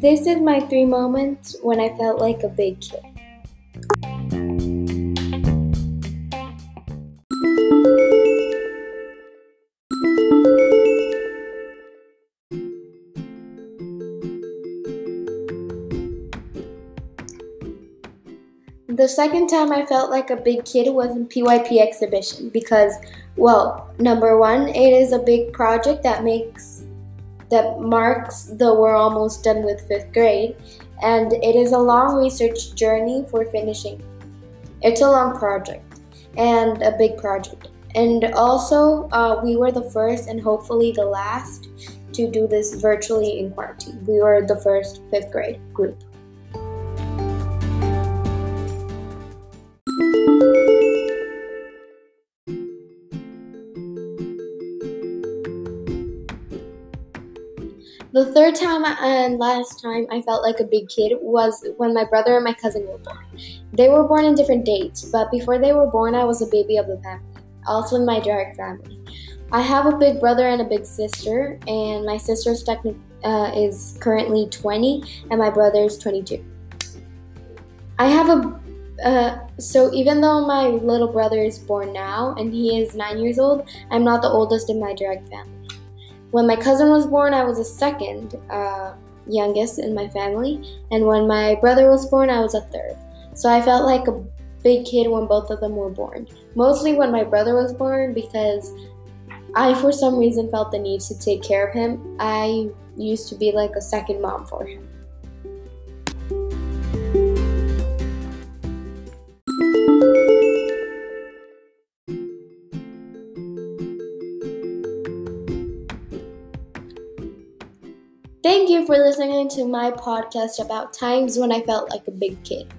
This is my three moments when I felt like a big kid. The second time I felt like a big kid was in PYP exhibition because, well, number one, it is a big project that makes that marks the we're almost done with fifth grade, and it is a long research journey for finishing. It's a long project and a big project, and also uh, we were the first and hopefully the last to do this virtually in quarantine. We were the first fifth grade group. The third time and last time I felt like a big kid was when my brother and my cousin were born. They were born in different dates, but before they were born, I was a baby of the family, also in my direct family. I have a big brother and a big sister, and my sister uh, is currently 20, and my brother is 22. I have a uh, so even though my little brother is born now and he is nine years old, I'm not the oldest in my direct family. When my cousin was born, I was the second uh, youngest in my family, and when my brother was born, I was a third. So I felt like a big kid when both of them were born. Mostly when my brother was born because I, for some reason, felt the need to take care of him. I used to be like a second mom for him. Thank you for listening to my podcast about times when I felt like a big kid.